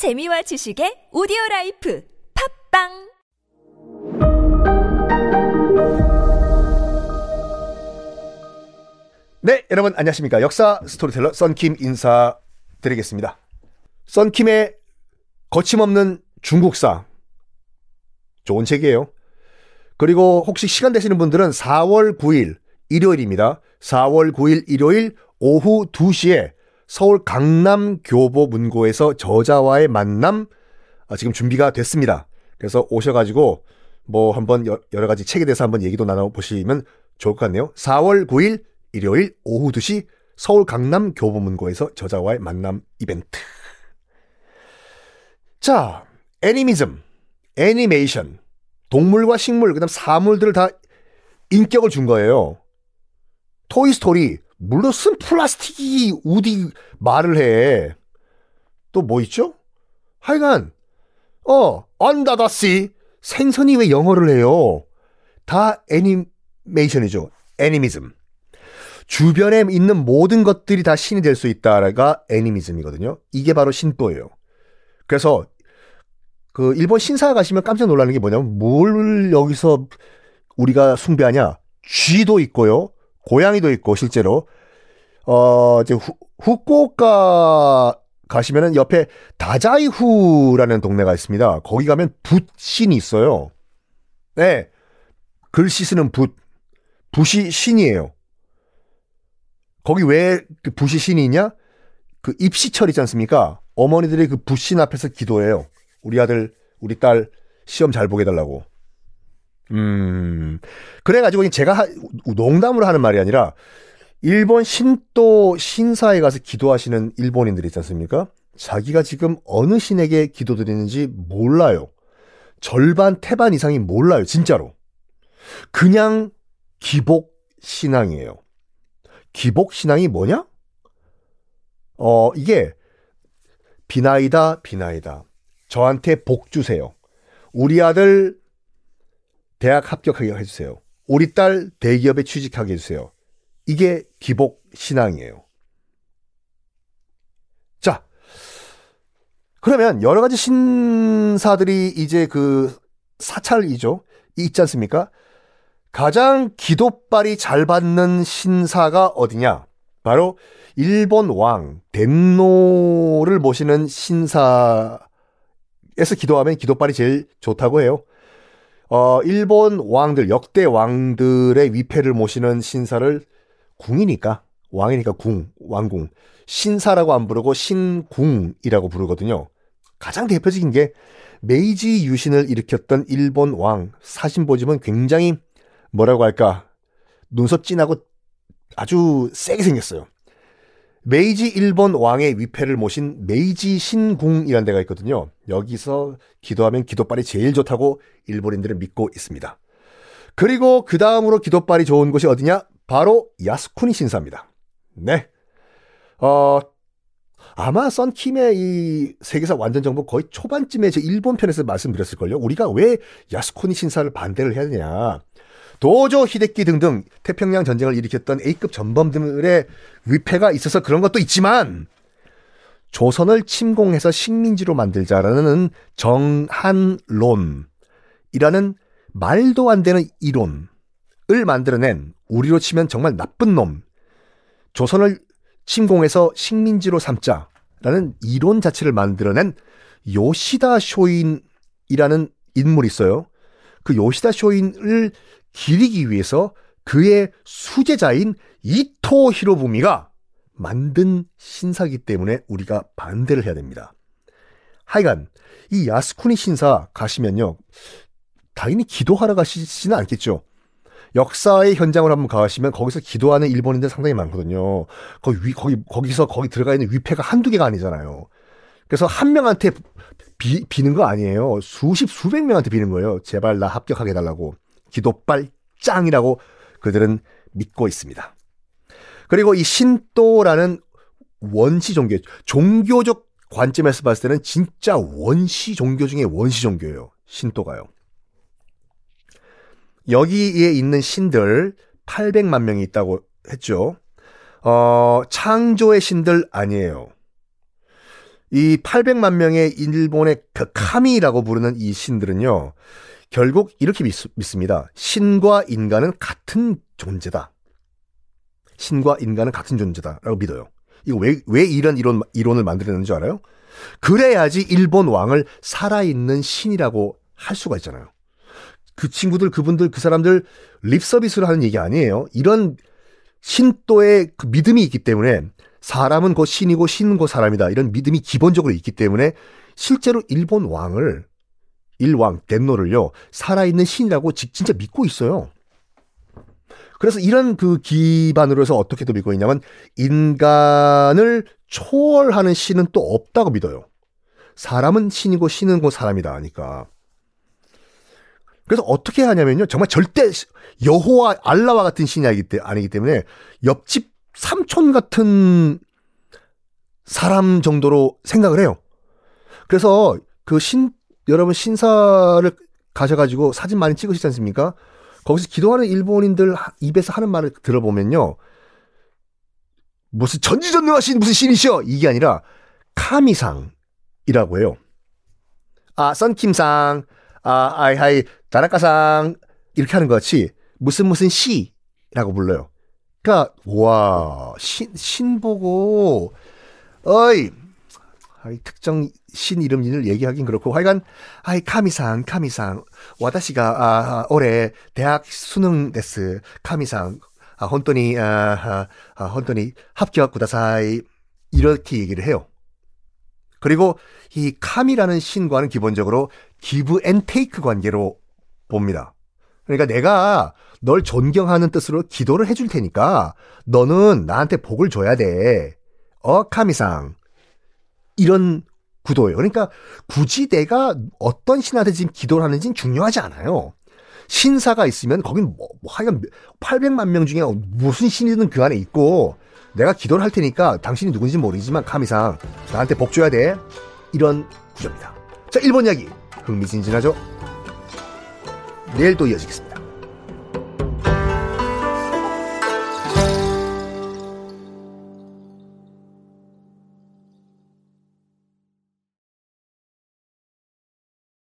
재미와 지식의 오디오 라이프 팟빵 네, 여러분 안녕하십니까. 역사 스토리텔러 썬킴 인사 드리겠습니다. 썬킴의 거침없는 중국사. 좋은 책이에요. 그리고 혹시 시간 되시는 분들은 4월 9일 일요일입니다. 4월 9일 일요일 오후 2시에 서울 강남 교보 문고에서 저자와의 만남 아, 지금 준비가 됐습니다. 그래서 오셔가지고 뭐 한번 여- 여러 가지 책에 대해서 한번 얘기도 나눠보시면 좋을 것 같네요. 4월 9일 일요일 오후 2시 서울 강남 교보문고에서 저자와의 만남 이벤트. 자, 애니미즘, 애니메이션, 동물과 식물, 그 다음 사물들을 다 인격을 준 거예요. 토이스토리, 물론 쓴 플라스틱이 우디 말을 해. 또 뭐 있죠? 하여간, 어, 언더더씨, 생선이 왜 영어를 해요? 다 애니메이션이죠. 애니미즘. 주변에 있는 모든 것들이 다 신이 될 수 있다가 애니미즘이거든요. 이게 바로 신도예요. 그래서 그 일본 신사 가시면 깜짝 놀라는 게 뭐냐면 뭘 여기서 우리가 숭배하냐? 쥐도 있고요. 고양이도 있고 실제로 어 이제 후, 후쿠오카 가시면은 옆에 다자이후라는 동네가 있습니다. 거기 가면 붓신이 있어요. 네. 글씨 쓰는 붓. 붓이 신이에요. 거기 왜 그 붓이 신이 있냐? 그 입시철 있지 않습니까? 어머니들이 그 붓신 앞에서 기도해요. 우리 아들, 우리 딸 시험 잘 보게 해달라고. 음. 그래가지고 제가 하- 농담으로 하는 말이 아니라 일본 신도 신사에 가서 기도하시는 일본인들 있지 않습니까? 자기가 지금 어느 신에게 기도드리는지 몰라요. 절반, 태반 이상이 몰라요. 진짜로. 그냥 기복 신앙이에요. 기복 신앙이 뭐냐? 어, 이게 비나이다, 비나이다. 저한테 복 주세요. 우리 아들 대학 합격하게 해주세요. 우리 딸 대기업에 취직하게 해주세요. 이게 기복 신앙이에요. 자, 그러면 여러 가지 신사들이 이제 그 사찰이죠. 있지 않습니까? 가장 기도빨이 잘 받는 신사가 어디냐? 바로 일본 왕 덴노를 모시는 신사에서 기도하면 기도빨이 제일 좋다고 해요. 어, 일본 왕들, 역대 왕들의 위패를 모시는 신사를 궁이니까, 왕이니까 궁, 왕궁. 신사라고 안 부르고 신궁이라고 부르거든요. 가장 대표적인 게 메이지 유신을 일으켰던 일본 왕 사신보지면 굉장히 뭐라고 할까 눈썹 진하고 아주 세게 생겼어요. 메이지 일본 왕의 위패를 모신 메이지 신궁이라는 데가 있거든요. 여기서 기도하면 기도빨이 제일 좋다고 일본인들은 믿고 있습니다. 그리고 그 다음으로 기도빨이 좋은 곳이 어디냐? 바로 야스쿠니 신사입니다. 네. 어, 아마 썬킴의 이 세계사 완전 정보 거의 초반쯤에 제 일본 편에서 말씀드렸을걸요. 우리가 왜 야스쿠니 신사를 반대를 해야 되냐. 도조 히데키 등등 태평양 전쟁을 일으켰던 A급 전범들의 위패가 있어서 그런 것도 있지만 조선을 침공해서 식민지로 만들자라는 정한론이라는 말도 안 되는 이론을 만들어낸 우리로 치면 정말 나쁜 놈 조선을 침공해서 식민지로 삼자라는 이론 자체를 만들어낸 요시다 쇼인이라는 인물이 있어요. 그 요시다 쇼인을 기리기 위해서 그의 수제자인 이토 히로부미가 만든 신사기 때문에 우리가 반대를 해야 됩니다. 하여간 이 야스쿠니 신사 가시면요. 당연히 기도하러 가시지는 않겠죠. 역사의 현장을 한번 가시면 거기서 기도하는 일본인들 상당히 많거든요. 거기 위, 거기 거기서 거기 들어가 있는 위패가 한두 개가 아니잖아요. 그래서 한 명한테 비, 비는 거 아니에요. 수십 수백 명한테 비는 거예요. 제발 나 합격하게 해달라고. 기도빨 짱이라고 그들은 믿고 있습니다. 그리고 이 신도라는 원시 종교, 종교적 관점에서 봤을 때는 진짜 원시 종교 중에 원시 종교예요. 신도가요. 여기에 있는 신들 800만 명이 있다고 했죠. 어, 창조의 신들 아니에요. 이 800만 명의 일본의 그 카미라고 부르는 이 신들은요. 결국 이렇게 믿, 습니다 신과 인간은 같은 존재다. 신과 인간은 같은 존재다라고 믿어요. 이거 왜, 왜 이런 이론, 이론을 만들었는 줄 알아요? 그래야지 일본 왕을 살아있는 신이라고 할 수가 있잖아요. 그 친구들, 그분들, 그 사람들 립 서비스를 하는 얘기 아니에요. 이런 신도의 그 믿음이 있기 때문에 사람은 곧 신이고 신은 곧 사람이다. 이런 믿음이 기본적으로 있기 때문에 실제로 일본 왕을 일왕 덴노를요 살아있는 신이라고 진짜 믿고 있어요. 그래서 이런 그 기반으로 해서 어떻게 또 믿고 있냐면 인간을 초월하는 신은 또 없다고 믿어요. 사람은 신이고 신은 곧 사람이다 하니까. 그래서 어떻게 하냐면요. 정말 절대 여호와 알라와 같은 신이 아니기 때문에 옆집 삼촌 같은 사람 정도로 생각을 해요. 그래서 그 신, 여러분 신사를 가셔가지고 사진 많이 찍으시지 않습니까? 거기서 기도하는 일본인들 입에서 하는 말을 들어보면요. 무슨 전지전능하신 무슨 신이셔! 이게 아니라 神さん이라고 해요. 아, 썬킴さん, 아, 아이, はい, 田中さん, 이렇게 하는 것 같이 무슨 무슨 씨라고 불러요. 그러니까 와, 신, 신 보고, 어이, 특정 신 이름을 얘기하긴 그렇고, 하여간, 아이, 神さん, 神さん, わたしが, 아, 올해 대학 수능 です, 神さん, 아, 本当に, 아, 아, 本当に 합격 ください, 이렇게 얘기를 해요. 그리고 이 神라는 신과는 기본적으로 give and take 관계로 봅니다. 그러니까 내가 널 존경하는 뜻으로 기도를 해줄 테니까 너는 나한테 복을 줘야 돼. 어, 神さん. 이런 구도예요. 그러니까 굳이 내가 어떤 신한테 지금 기도를 하는지는 중요하지 않아요. 신사가 있으면 거긴 뭐, 뭐 하여간 800만 명 중에 무슨 신이든 그 안에 있고 내가 기도를 할 테니까 당신이 누군지 모르지만 카미상 나한테 복 줘야 돼. 이런 구조입니다. 자, 1번 이야기. 흥미진진하죠? 내일 또 이어지겠습니다.